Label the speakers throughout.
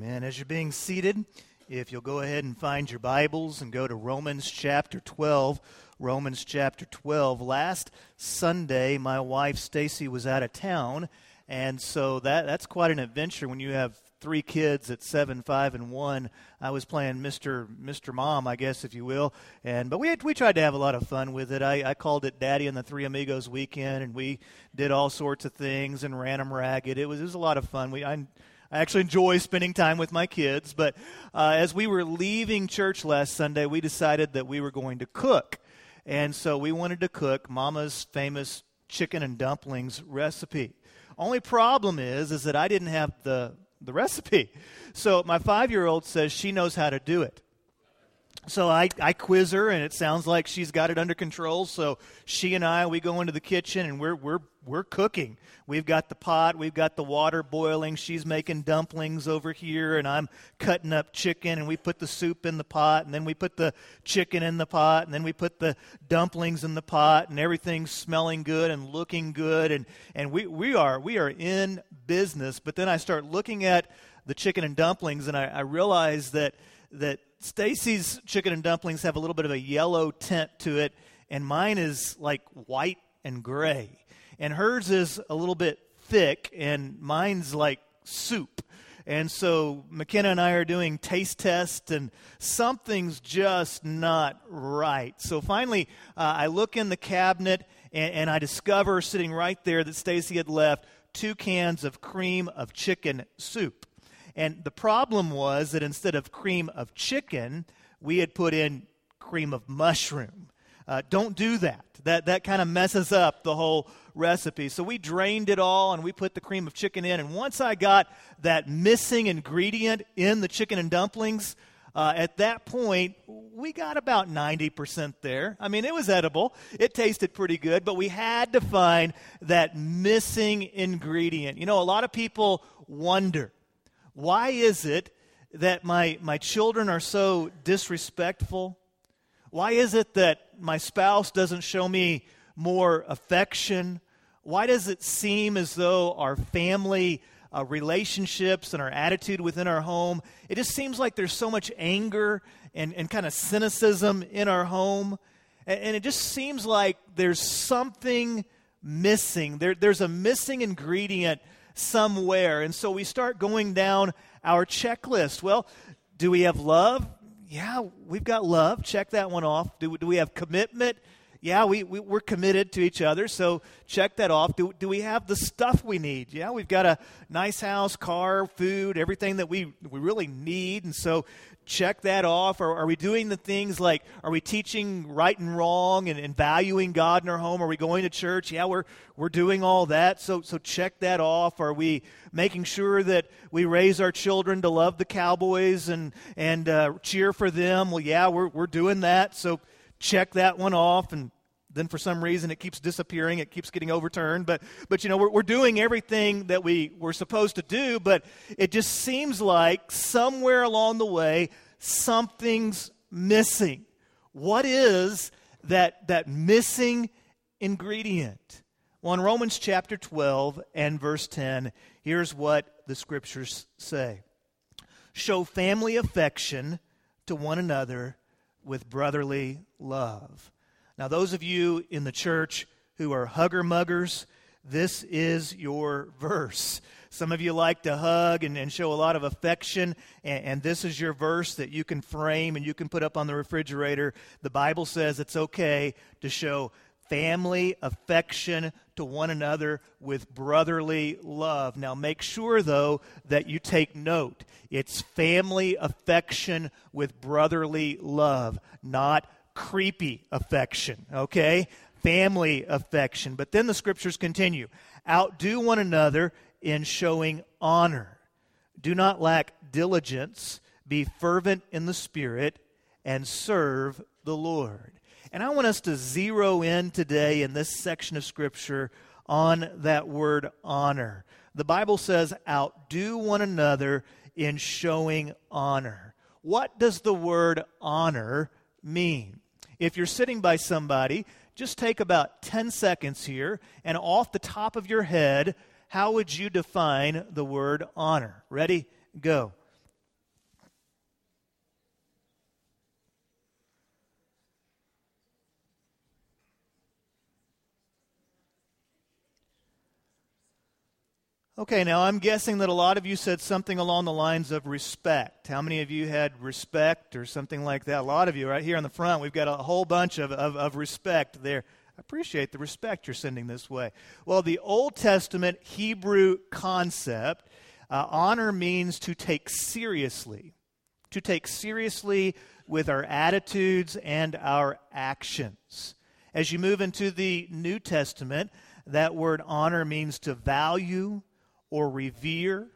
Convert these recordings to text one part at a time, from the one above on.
Speaker 1: Amen. As you're being seated, if you'll go ahead and find your Bibles and go to Romans chapter 12. Romans chapter 12. Last Sunday, my wife Stacy was out of town, and so that that's quite an adventure when you have three kids at seven, five, and one. I was playing Mr. Mr. Mom, I guess, if you will, and but we had, we tried to have a lot of fun with it. I, I called it Daddy and the Three Amigos Weekend, and we did all sorts of things and ran them ragged. It was it was a lot of fun. We I I actually enjoy spending time with my kids. But uh, as we were leaving church last Sunday, we decided that we were going to cook. And so we wanted to cook Mama's famous chicken and dumplings recipe. Only problem is, is that I didn't have the, the recipe. So my five year old says she knows how to do it. So I, I quiz her, and it sounds like she's got it under control. So she and I, we go into the kitchen, and we're, we're, we're cooking. We've got the pot, we've got the water boiling. She's making dumplings over here, and I'm cutting up chicken, and we put the soup in the pot, and then we put the chicken in the pot, and then we put the dumplings in the pot, and everything's smelling good and looking good. And, and we, we, are, we are in business. But then I start looking at the chicken and dumplings, and I, I realize that, that Stacy's chicken and dumplings have a little bit of a yellow tint to it, and mine is like white and gray. And hers is a little bit thick, and mine's like soup. And so McKenna and I are doing taste tests, and something's just not right. So finally, uh, I look in the cabinet, and, and I discover sitting right there that Stacy had left two cans of cream of chicken soup. And the problem was that instead of cream of chicken, we had put in cream of mushroom. Uh, don't do that. That, that kind of messes up the whole recipe. So we drained it all and we put the cream of chicken in. And once I got that missing ingredient in the chicken and dumplings, uh, at that point, we got about 90% there. I mean, it was edible. It tasted pretty good, but we had to find that missing ingredient. You know, a lot of people wonder why is it that my, my children are so disrespectful? Why is it that my spouse doesn't show me more affection? Why does it seem as though our family uh, relationships and our attitude within our home, it just seems like there's so much anger and, and kind of cynicism in our home. And, and it just seems like there's something missing. There, there's a missing ingredient somewhere. And so we start going down our checklist. Well, do we have love? Yeah, we've got love. Check that one off. Do, do we have commitment? Yeah, we, we, we're committed to each other, so check that off. Do, do we have the stuff we need? Yeah, we've got a nice house, car, food, everything that we, we really need. And so check that off? Or are we doing the things like, are we teaching right and wrong and, and valuing God in our home? Are we going to church? Yeah, we're, we're doing all that. So, so check that off. Are we making sure that we raise our children to love the Cowboys and, and uh, cheer for them? Well, yeah, we're, we're doing that. So check that one off and then for some reason it keeps disappearing it keeps getting overturned. But but you know we're, we're doing everything that we were supposed to do but it just seems like somewhere along the way something's missing. What is that that missing ingredient? Well in romans chapter 12 and verse 10 here's what the scriptures say. Show family affection to one another with brotherly love now, those of you in the church who are hugger muggers, this is your verse. Some of you like to hug and, and show a lot of affection, and, and, this is your verse that you can frame and you can put up on the refrigerator. The Bible says it's okay to show family affection to one another with brotherly love. Now, make sure, though, that you take note. It's family affection with brotherly love, not creepy affection, okay? Family affection. But then the scriptures continue outdo one another in showing honor. Do not lack diligence, be fervent in the Spirit, and serve the Lord. And I want us to zero in today in this section of Scripture on that word honor. The Bible says, outdo one another in showing honor. What does the word honor mean? If you're sitting by somebody, just take about 10 seconds here, and off the top of your head, how would you define the word honor? Ready? Go. Okay, now I'm guessing that a lot of you said something along the lines of respect. How many of you had respect or something like that? A lot of you, right here in the front, we've got a whole bunch of, of, of respect there. I appreciate the respect you're sending this way. Well, the Old Testament Hebrew concept, uh, honor means to take seriously, to take seriously with our attitudes and our actions. As you move into the New Testament, that word honor means to value or revere,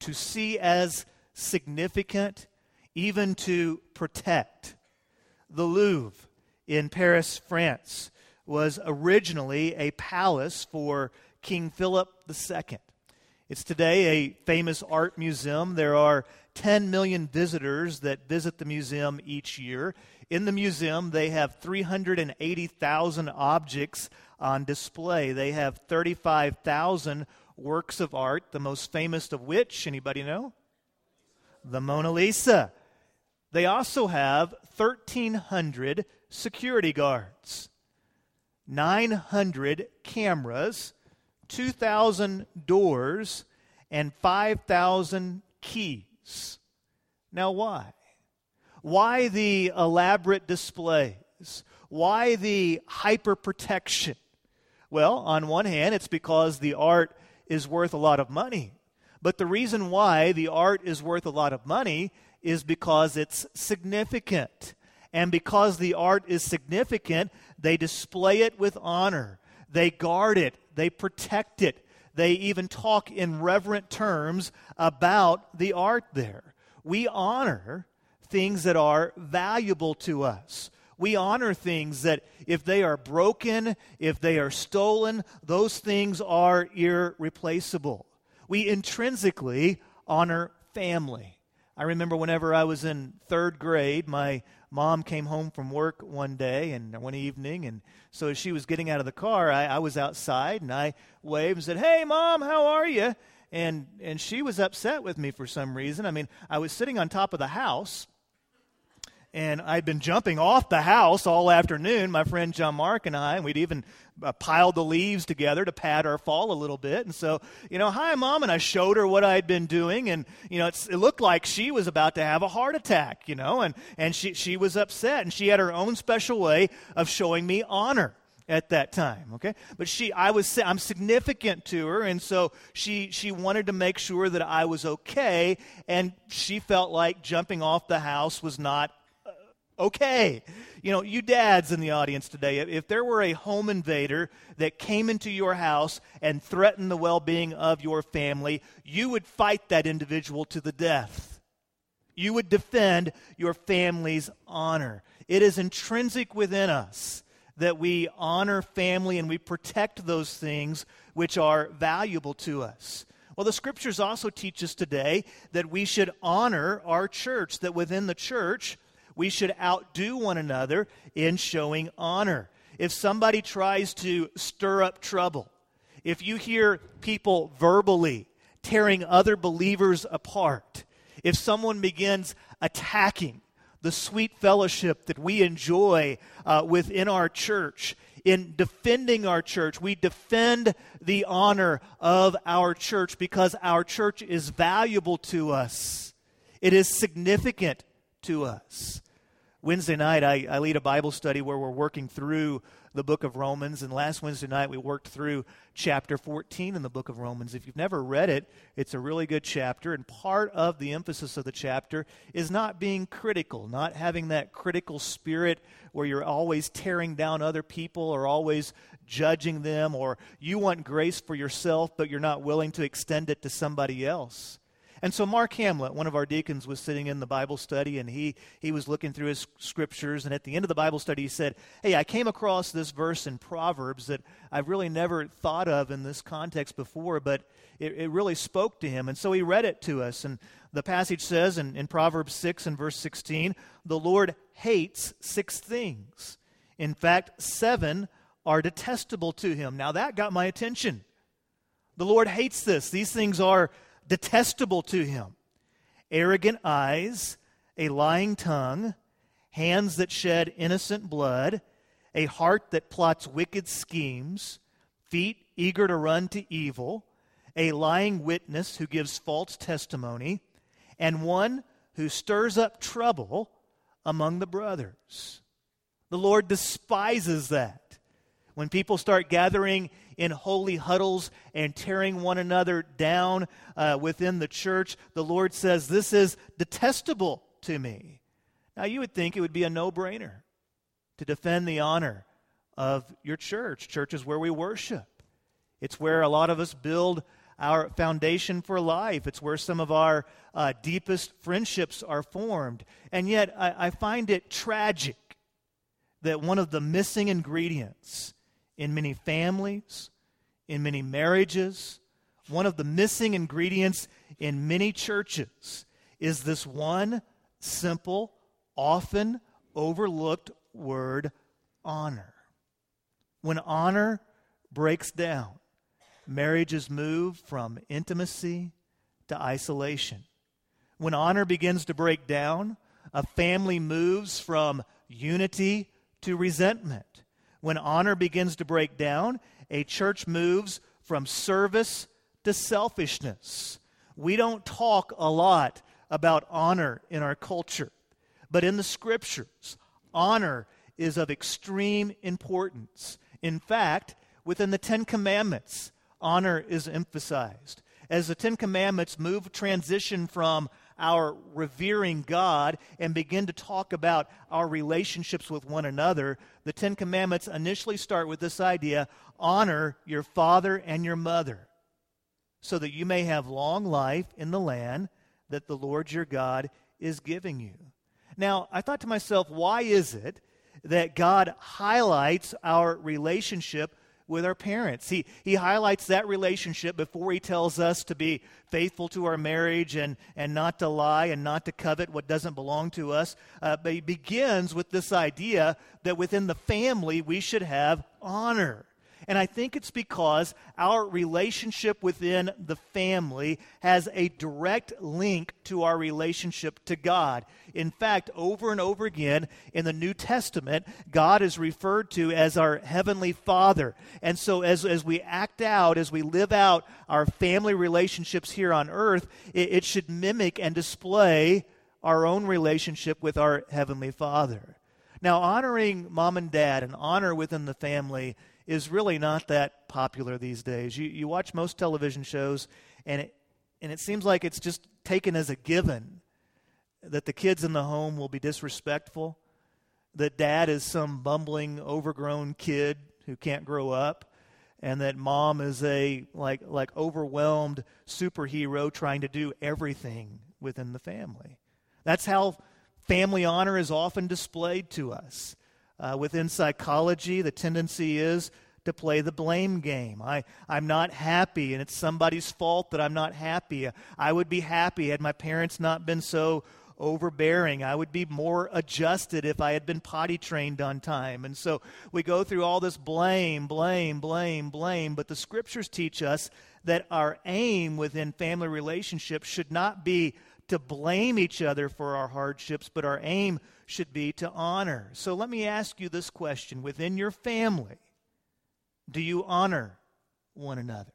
Speaker 1: to see as significant, even to protect. The Louvre in Paris, France, was originally a palace for King Philip II. It's today a famous art museum. There are 10 million visitors that visit the museum each year. In the museum, they have 380,000 objects on display. They have 35,000 works of art, the most famous of which, anybody know? The Mona Lisa. They also have 1,300 security guards, 900 cameras, 2,000 doors, and 5,000 keys. Now, why? Why the elaborate displays? Why the hyper protection? Well, on one hand, it's because the art is worth a lot of money. But the reason why the art is worth a lot of money is because it's significant. And because the art is significant, they display it with honor. They guard it. They protect it. They even talk in reverent terms about the art there. We honor things that are valuable to us. We honor things that if they are broken, if they are stolen, those things are irreplaceable. We intrinsically honor family. I remember whenever I was in third grade, my mom came home from work one day and one evening, and so as she was getting out of the car, I, I was outside and I waved and said, "Hey, mom, how are you?" And and she was upset with me for some reason. I mean, I was sitting on top of the house and I'd been jumping off the house all afternoon, my friend John Mark and I, and we'd even uh, piled the leaves together to pad our fall a little bit. And so, you know, hi, mom, and I showed her what I'd been doing, and you know, it looked like she was about to have a heart attack, you know, and and she she was upset, and she had her own special way of showing me honor at that time okay but she i was i'm significant to her and so she she wanted to make sure that i was okay and she felt like jumping off the house was not okay. You know, you dads in the audience today, if there were a home invader that came into your house and threatened the well being of your family, you would fight that individual to the death. You would defend your family's honor. It is intrinsic within us that we honor family and we protect those things which are valuable to us. Well, the scriptures also teach us today that we should honor our church, that within the church, we should outdo one another in showing honor. If somebody tries to stir up trouble, if you hear people verbally tearing other believers apart, if someone begins attacking the sweet fellowship that we enjoy uh, within our church, in defending our church, we defend the honor of our church because our church is valuable to us. It is significant to us. Wednesday night, I, I lead a Bible study where we're working through the book of Romans. And last Wednesday night, we worked through chapter 14 in the book of Romans. If you've never read it, it's a really good chapter. And part of the emphasis of the chapter is not being critical, not having that critical spirit where you're always tearing down other people or always judging them, or you want grace for yourself, but you're not willing to extend it to somebody else. And so Mark Hamlet, one of our deacons, was sitting in the Bible study and he, he was looking through his scriptures. And at the end of the Bible study, he said, Hey, I came across this verse in Proverbs that I've really never thought of in this context before, but it, it really spoke to him. And so he read it to us. And the passage says in, in Proverbs 6 and verse 16, The Lord hates six things. In fact, seven are detestable to him. Now that got my attention. The Lord hates this. These things are detestable to him arrogant eyes, a lying tongue, hands that shed innocent blood, a heart that plots wicked schemes, feet eager to run to evil, a lying witness who gives false testimony, and one who stirs up trouble among the brothers. The Lord despises that. When people start gathering in holy huddles and tearing one another down uh, within the church, the Lord says, This is detestable to me. Now, you would think it would be a no brainer to defend the honor of your church. Church is where we worship, it's where a lot of us build our foundation for life. It's where some of our uh, deepest friendships are formed. And yet, I, I find it tragic that one of the missing ingredients in many families, in many marriages, one of the missing ingredients in many churches is this one simple, often overlooked word honor. When honor breaks down, marriages move from intimacy to isolation. When honor begins to break down, a family moves from unity to resentment. When honor begins to break down, a church moves from service to selfishness. We don't talk a lot about honor in our culture, but in the scriptures, honor is of extreme importance. In fact, within the Ten Commandments, honor is emphasized. As the Ten Commandments move transition from our revering God and begin to talk about our relationships with one another, the Ten Commandments initially start with this idea honor your father and your mother, so that you may have long life in the land that the Lord your God is giving you. Now, I thought to myself, why is it that God highlights our relationship with our parents. He, he highlights that relationship before he tells us to be faithful to our marriage and, and not to lie and not to covet what doesn't belong to us. Uh, but he begins with this idea that within the family we should have honor. And I think it's because our relationship within the family has a direct link to our relationship to God. In fact, over and over again in the New Testament, God is referred to as our Heavenly Father. And so, as, as we act out, as we live out our family relationships here on earth, it, it should mimic and display our own relationship with our Heavenly Father. Now, honoring mom and dad and honor within the family is really not that popular these days. You, you watch most television shows, and it, and it seems like it's just taken as a given that the kids in the home will be disrespectful, that dad is some bumbling, overgrown kid who can't grow up, and that mom is a like like overwhelmed superhero trying to do everything within the family. That's how family honor is often displayed to us. Uh, within psychology, the tendency is to play the blame game. I, I'm not happy, and it's somebody's fault that I'm not happy. I would be happy had my parents not been so overbearing. I would be more adjusted if I had been potty trained on time. And so we go through all this blame, blame, blame, blame. But the scriptures teach us that our aim within family relationships should not be to blame each other for our hardships, but our aim should be to honor. So let me ask you this question within your family, do you honor one another?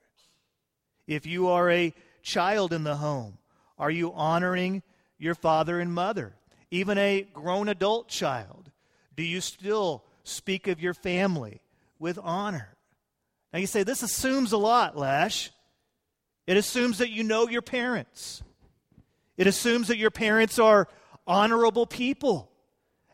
Speaker 1: If you are a child in the home, are you honoring your father and mother? Even a grown adult child, do you still speak of your family with honor? Now you say, this assumes a lot, Lash. It assumes that you know your parents. It assumes that your parents are honorable people.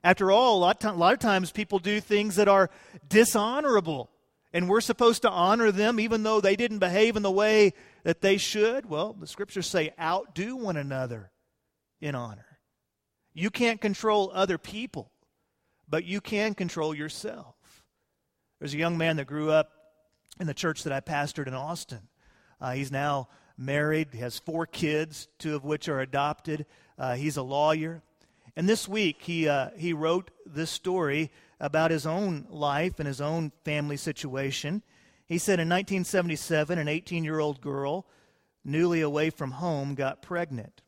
Speaker 1: After all, a lot, a lot of times people do things that are dishonorable, and we're supposed to honor them even though they didn't behave in the way that they should. Well, the scriptures say, outdo one another in honor. You can't control other people, but you can control yourself. There's a young man that grew up in the church that I pastored in Austin. Uh, he's now married, has four kids, two of which are adopted. Uh, he's a lawyer. And this week, he, uh, he wrote this story about his own life and his own family situation. He said in 1977, an 18 year old girl, newly away from home, got pregnant.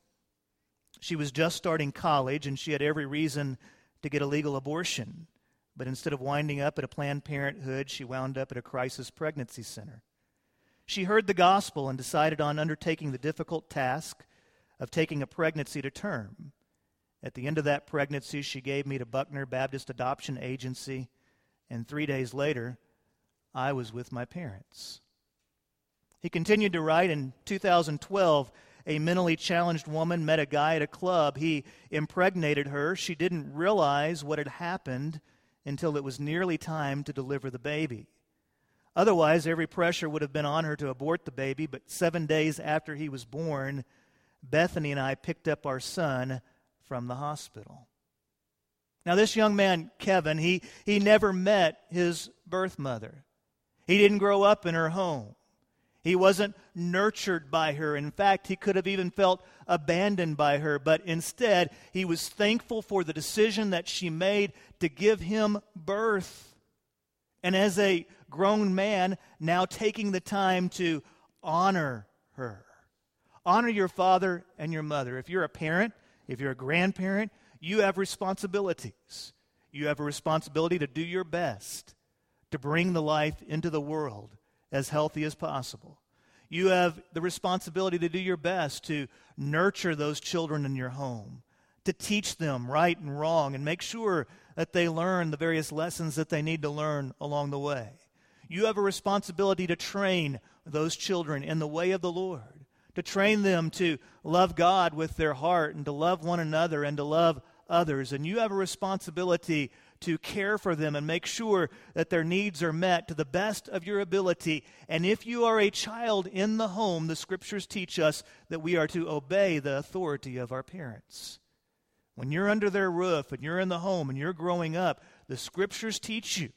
Speaker 1: She was just starting college and she had every reason to get a legal abortion. But instead of winding up at a Planned Parenthood, she wound up at a crisis pregnancy center. She heard the gospel and decided on undertaking the difficult task of taking a pregnancy to term. At the end of that pregnancy, she gave me to Buckner Baptist Adoption Agency, and three days later, I was with my parents. He continued to write in 2012. A mentally challenged woman met a guy at a club. He impregnated her. She didn't realize what had happened until it was nearly time to deliver the baby. Otherwise, every pressure would have been on her to abort the baby, but seven days after he was born, Bethany and I picked up our son from the hospital. Now, this young man, Kevin, he, he never met his birth mother. He didn't grow up in her home. He wasn't nurtured by her. In fact, he could have even felt abandoned by her, but instead, he was thankful for the decision that she made to give him birth. And as a grown man, now taking the time to honor her. Honor your father and your mother. If you're a parent, if you're a grandparent, you have responsibilities. You have a responsibility to do your best to bring the life into the world as healthy as possible. You have the responsibility to do your best to nurture those children in your home, to teach them right and wrong, and make sure that they learn the various lessons that they need to learn along the way. You have a responsibility to train those children in the way of the Lord to train them to love God with their heart and to love one another and to love others. And you have a responsibility to care for them and make sure that their needs are met to the best of your ability. And if you are a child in the home, the scriptures teach us that we are to obey the authority of our parents. When you're under their roof and you're in the home and you're growing up, the scriptures teach you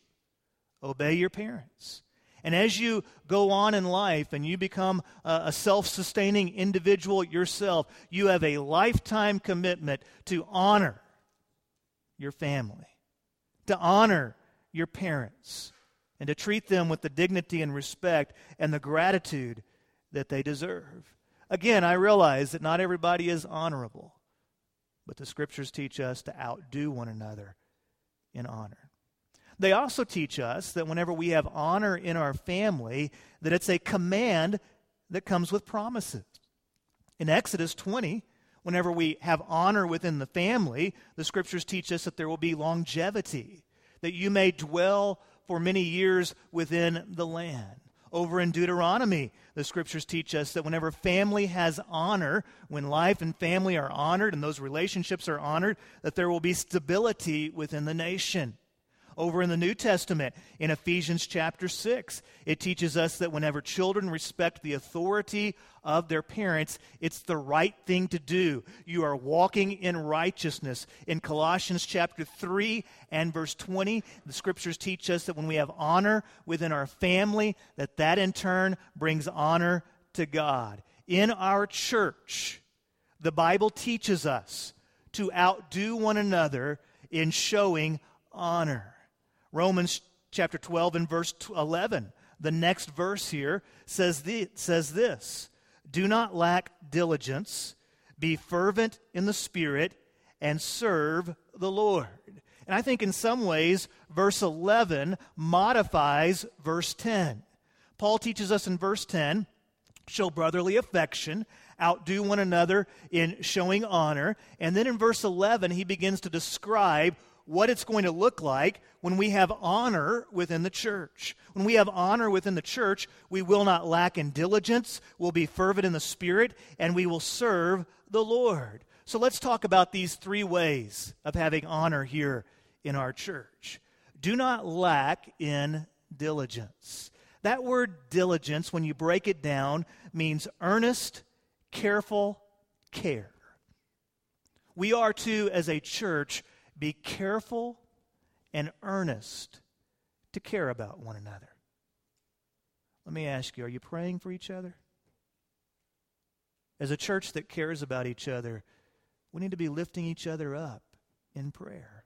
Speaker 1: obey your parents. And as you go on in life and you become a, self sustaining individual yourself, you have a lifetime commitment to honor your family, to honor your parents, and to treat them with the dignity and respect and the gratitude that they deserve. Again, I realize that not everybody is honorable, but the scriptures teach us to outdo one another in honor. They also teach us that whenever we have honor in our family, that it's a command that comes with promises. In Exodus 20, whenever we have honor within the family, the scriptures teach us that there will be longevity, that you may dwell for many years within the land. Over in Deuteronomy, the scriptures teach us that whenever family has honor, when life and family are honored and those relationships are honored, that there will be stability within the nation over in the New Testament in Ephesians chapter 6. It teaches us that whenever children respect the authority of their parents, it's the right thing to do. You are walking in righteousness. In Colossians chapter 3 and verse 20, the scriptures teach us that when we have honor within our family, that that in turn brings honor to God. In our church, the Bible teaches us to outdo one another in showing honor. Romans chapter 12 and verse 11. The next verse here says, the, says this Do not lack diligence, be fervent in the Spirit, and serve the Lord. And I think in some ways, verse 11 modifies verse 10. Paul teaches us in verse 10 show brotherly affection, outdo one another in showing honor. And then in verse 11, he begins to describe what it's going to look like when we have honor within the church. When we have honor within the church, we will not lack in diligence, we'll be fervent in the Spirit, and we will serve the Lord. So let's talk about these three ways of having honor here in our church. Do not lack in diligence. That word diligence, when you break it down, means earnest, careful care. We are to, as a church, be careful and earnest to care about one another. Let me ask you are you praying for each other? As a church that cares about each other, we need to be lifting each other up in prayer.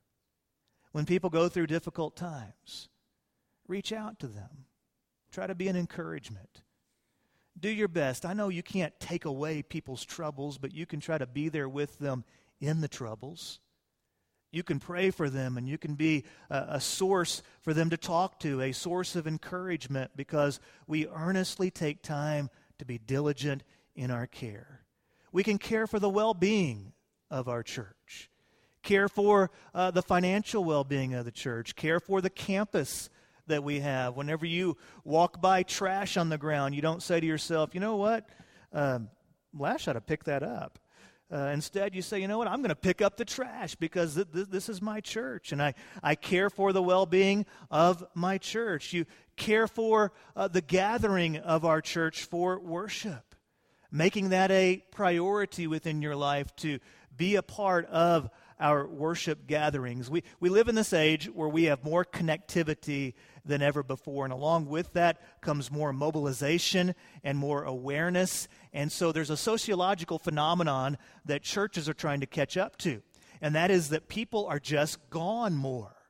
Speaker 1: When people go through difficult times, reach out to them. Try to be an encouragement. Do your best. I know you can't take away people's troubles, but you can try to be there with them in the troubles. You can pray for them and you can be a, a, source for them to talk to, a source of encouragement because we earnestly take time to be diligent in our care. We can care for the well being of our church, care for uh, the financial well being of the church, care for the campus that we have. Whenever you walk by trash on the ground, you don't say to yourself, you know what? Um, Lash ought to pick that up. Uh, instead, you say, you know what, I'm going to pick up the trash because th- th- this is my church and I, I care for the well being of my church. You care for uh, the gathering of our church for worship, making that a priority within your life to be a part of our worship gatherings. We, we live in this age where we have more connectivity than ever before. And along with that comes more mobilization and more awareness. And so there's a sociological phenomenon that churches are trying to catch up to, and that is that people are just gone more.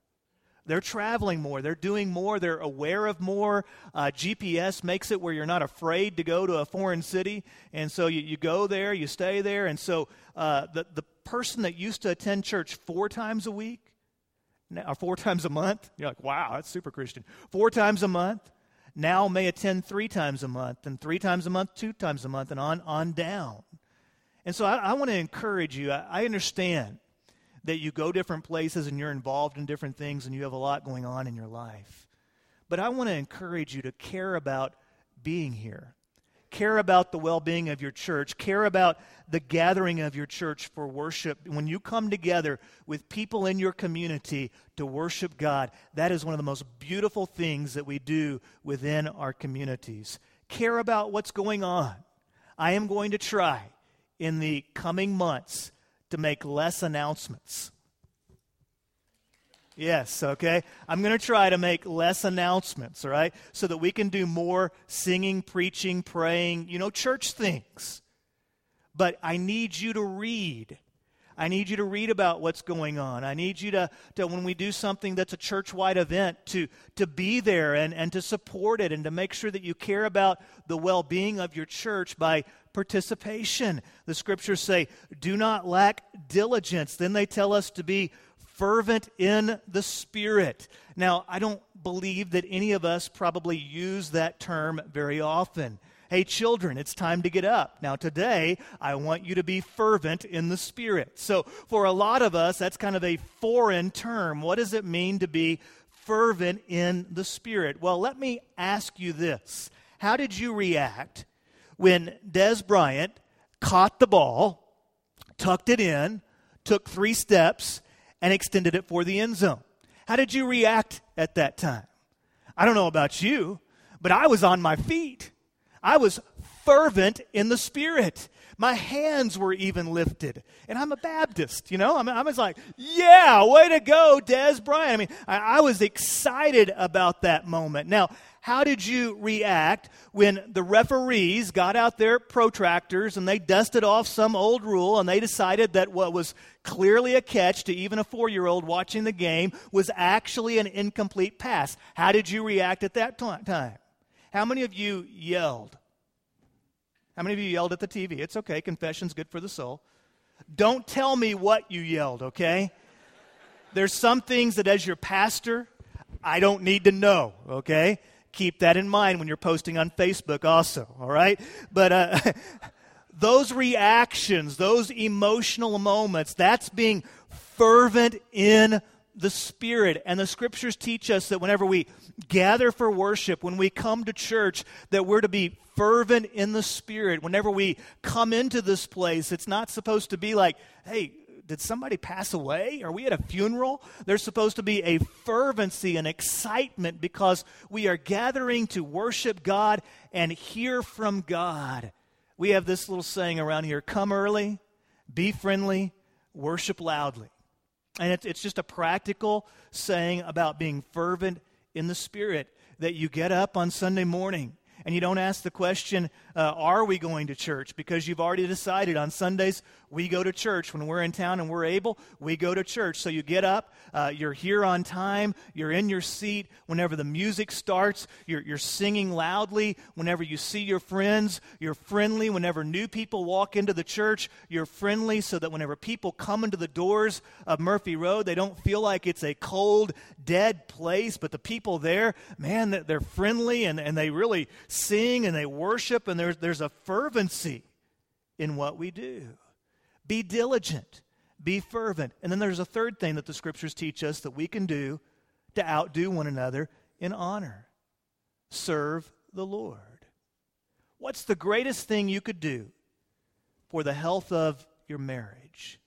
Speaker 1: They're traveling more. They're doing more. They're aware of more. Uh, GPS makes it where you're not afraid to go to a foreign city. And so you, you go there, you stay there. And so uh, the, the person that used to attend church four times a week or four times a month. You're like, wow, that's super Christian. Four times a month. Now may attend three times a month, and three times a month, two times a month, and on, on down. And so I, I want to encourage you. I, I understand that you go different places and you're involved in different things and you have a lot going on in your life. But I want to encourage you to care about being here care about the well being of your church, care about the gathering of your church for worship. When you come together with people in your community to worship God, that is one of the most beautiful things that we do within our communities. Care about what's going on. I am going to try in the coming months to make less announcements. Yes, okay? I'm going to try to make less announcements, all right? So that we can do more singing, preaching, praying, you know, church things. But I need you to read. I need you to read about what's going on. I need you to, to when we do something that's a church wide event, to, to be there and, and to support it and to make sure that you care about the well being of your church by participation. The scriptures say, do not lack diligence. Then they tell us to be fervent in the Spirit. Now, I don't believe that any of us probably use that term very often. Hey, children, it's time to get up. Now, today, I want you to be fervent in the Spirit. So, for a lot of us, that's kind of a foreign term. What does it mean to be fervent in the Spirit? Well, let me ask you this How did you react when Dez Bryant caught the ball, tucked it in, took three steps, and extended it for the end zone. How did you react at that time? I don't know about you, but I was on my feet. I was fervent in the spirit. My hands were even lifted. And I'm a Baptist, you know? I, mean, I was like, yeah, way to go, Dez Bryant. I mean, I, I was excited about that moment. Now, how did you react when the referees got out their protractors and they dusted off some old rule and they decided that what was clearly a catch to even a four year old watching the game was actually an incomplete pass? How did you react at that time? How many of you yelled? How many of you yelled at the TV? It's okay, confession's good for the soul. Don't tell me what you yelled, okay? There's some things that, as your pastor, I don't need to know, okay? Keep that in mind when you're posting on Facebook, also, all right? But uh, those reactions, those emotional moments, that's being fervent in the Spirit. And the scriptures teach us that whenever we gather for worship, when we come to church, that we're to be fervent in the Spirit. Whenever we come into this place, it's not supposed to be like, hey, did somebody pass away? Are we at a funeral? There's supposed to be a fervency and excitement because we are gathering to worship God and hear from God. We have this little saying around here come early, be friendly, worship loudly. And it's, it's just a practical saying about being fervent in the Spirit that you get up on Sunday morning And you don't ask the question, uh, Are we going to church? Because you've already decided on Sundays, we go to church. When we're in town and we're able, we go to church. So you get up, uh, you're here on time, you're in your seat. Whenever the music starts, you're, you're singing loudly. Whenever you see your friends, you're friendly. Whenever new people walk into the church, you're friendly so that whenever people come into the doors of Murphy Road, they don't feel like it's a cold, dead place, but the people there, man, they're friendly and, and they really sing and they worship, and there's, there's a fervency in what we do. Be diligent, be fervent. And then there's a third thing that the scriptures teach us that we can do to outdo one another in honor serve the Lord. What's the greatest thing you could do for the health of your marriage?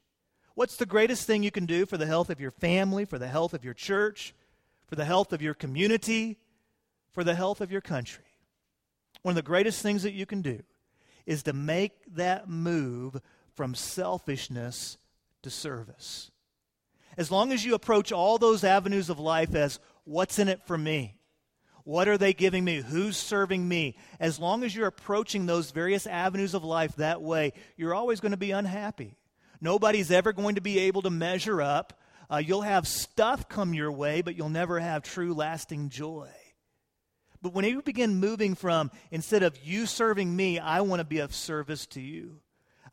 Speaker 1: What's the greatest thing you can do for the health of your family, for the health of your church, for the health of your community, for the health of your country? One of the greatest things that you can do is to make that move from selfishness to service. As long as you approach all those avenues of life as what's in it for me? What are they giving me? Who's serving me? As long as you're approaching those various avenues of life that way, you're always going to be unhappy. Nobody's ever going to be able to measure up. Uh, you'll have stuff come your way, but you'll never have true, lasting joy. But when you begin moving from, instead of you serving me, I want to be of service to you.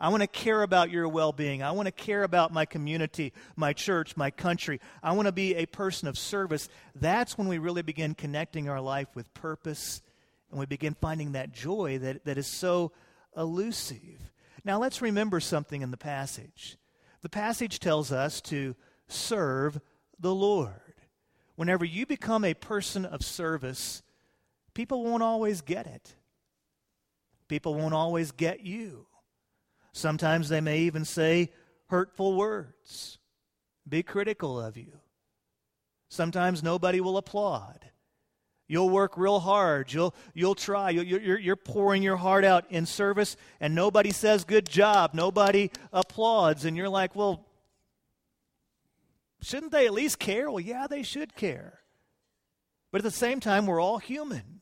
Speaker 1: I want to care about your well being. I want to care about my community, my church, my country. I want to be a person of service. That's when we really begin connecting our life with purpose and we begin finding that joy that, that is so elusive. Now, let's remember something in the passage. The passage tells us to serve the Lord. Whenever you become a person of service, people won't always get it. People won't always get you. Sometimes they may even say hurtful words, be critical of you. Sometimes nobody will applaud. You'll work real hard. You'll, you'll try. You're, you're, you're pouring your heart out in service, and nobody says good job. Nobody applauds. And you're like, well, shouldn't they at least care? Well, yeah, they should care. But at the same time, we're all human.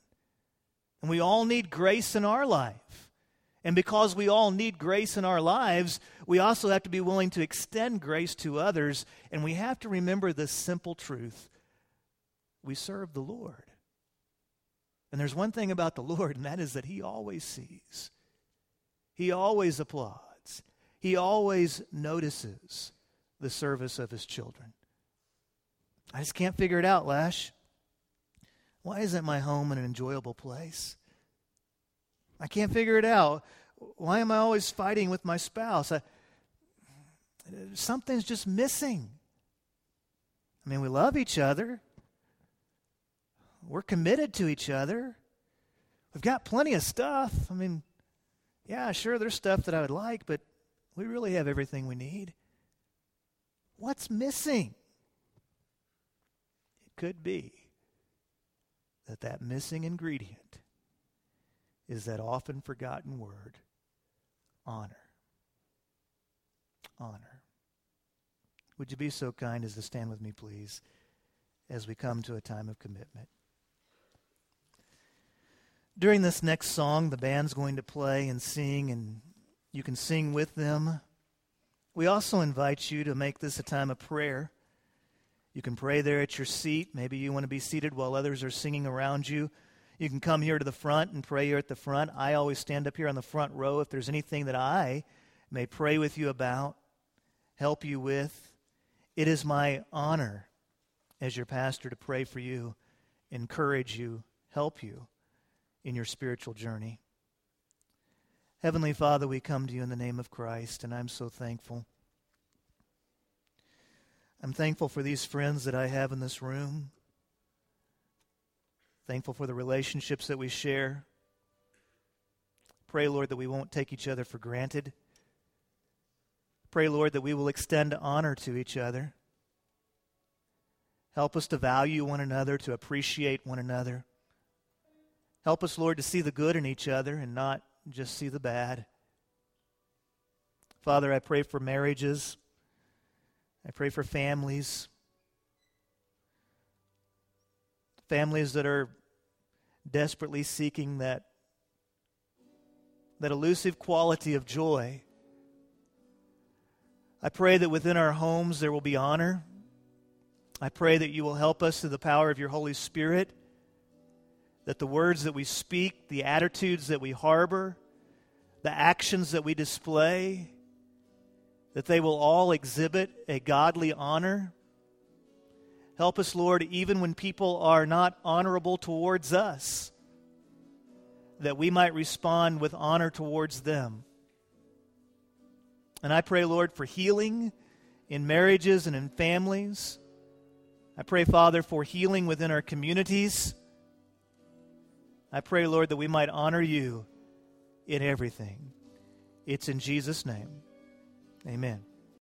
Speaker 1: And we all need grace in our life. And because we all need grace in our lives, we also have to be willing to extend grace to others. And we have to remember this simple truth we serve the Lord. And there's one thing about the Lord, and that is that He always sees, He always applauds, He always notices the service of His children. I just can't figure it out, Lash. Why isn't my home an enjoyable place? I can't figure it out. Why am I always fighting with my spouse? I, something's just missing. I mean, we love each other, we're committed to each other. We've got plenty of stuff. I mean, yeah, sure, there's stuff that I would like, but we really have everything we need. What's missing? It could be that that missing ingredient is that often forgotten word honor. Honor. Would you be so kind as to stand with me, please, as we come to a time of commitment? During this next song, the band's going to play and sing, and you can sing with them. We also invite you to make this a time of prayer. You can pray there at your seat. Maybe you want to be seated while others are singing around you. You can come here to the front and pray here at the front. I always stand up here on the front row if there's anything that I may pray with you about, help you with. It is my honor as your pastor to pray for you, encourage you, help you in your spiritual journey. Heavenly Father, we come to you in the name of Christ, and I'm so thankful. I'm thankful for these friends that I have in this room. Thankful for the relationships that we share. Pray, Lord, that we won't take each other for granted. Pray, Lord, that we will extend honor to each other. Help us to value one another, to appreciate one another. Help us, Lord, to see the good in each other and not just see the bad. Father, I pray for marriages. I pray for families. Families that are desperately seeking that that elusive quality of joy. I pray that within our homes there will be honor. I pray that you will help us through the power of your Holy Spirit, that the words that we speak, the attitudes that we harbor, the actions that we display, that they will all exhibit a godly honor. Help us, Lord, even when people are not honorable towards us, that we might respond with honor towards them. And I pray, Lord, for healing in marriages and in families. I pray, Father, for healing within our communities. I pray, Lord, that we might honor you in everything. It's in Jesus' name. Amen.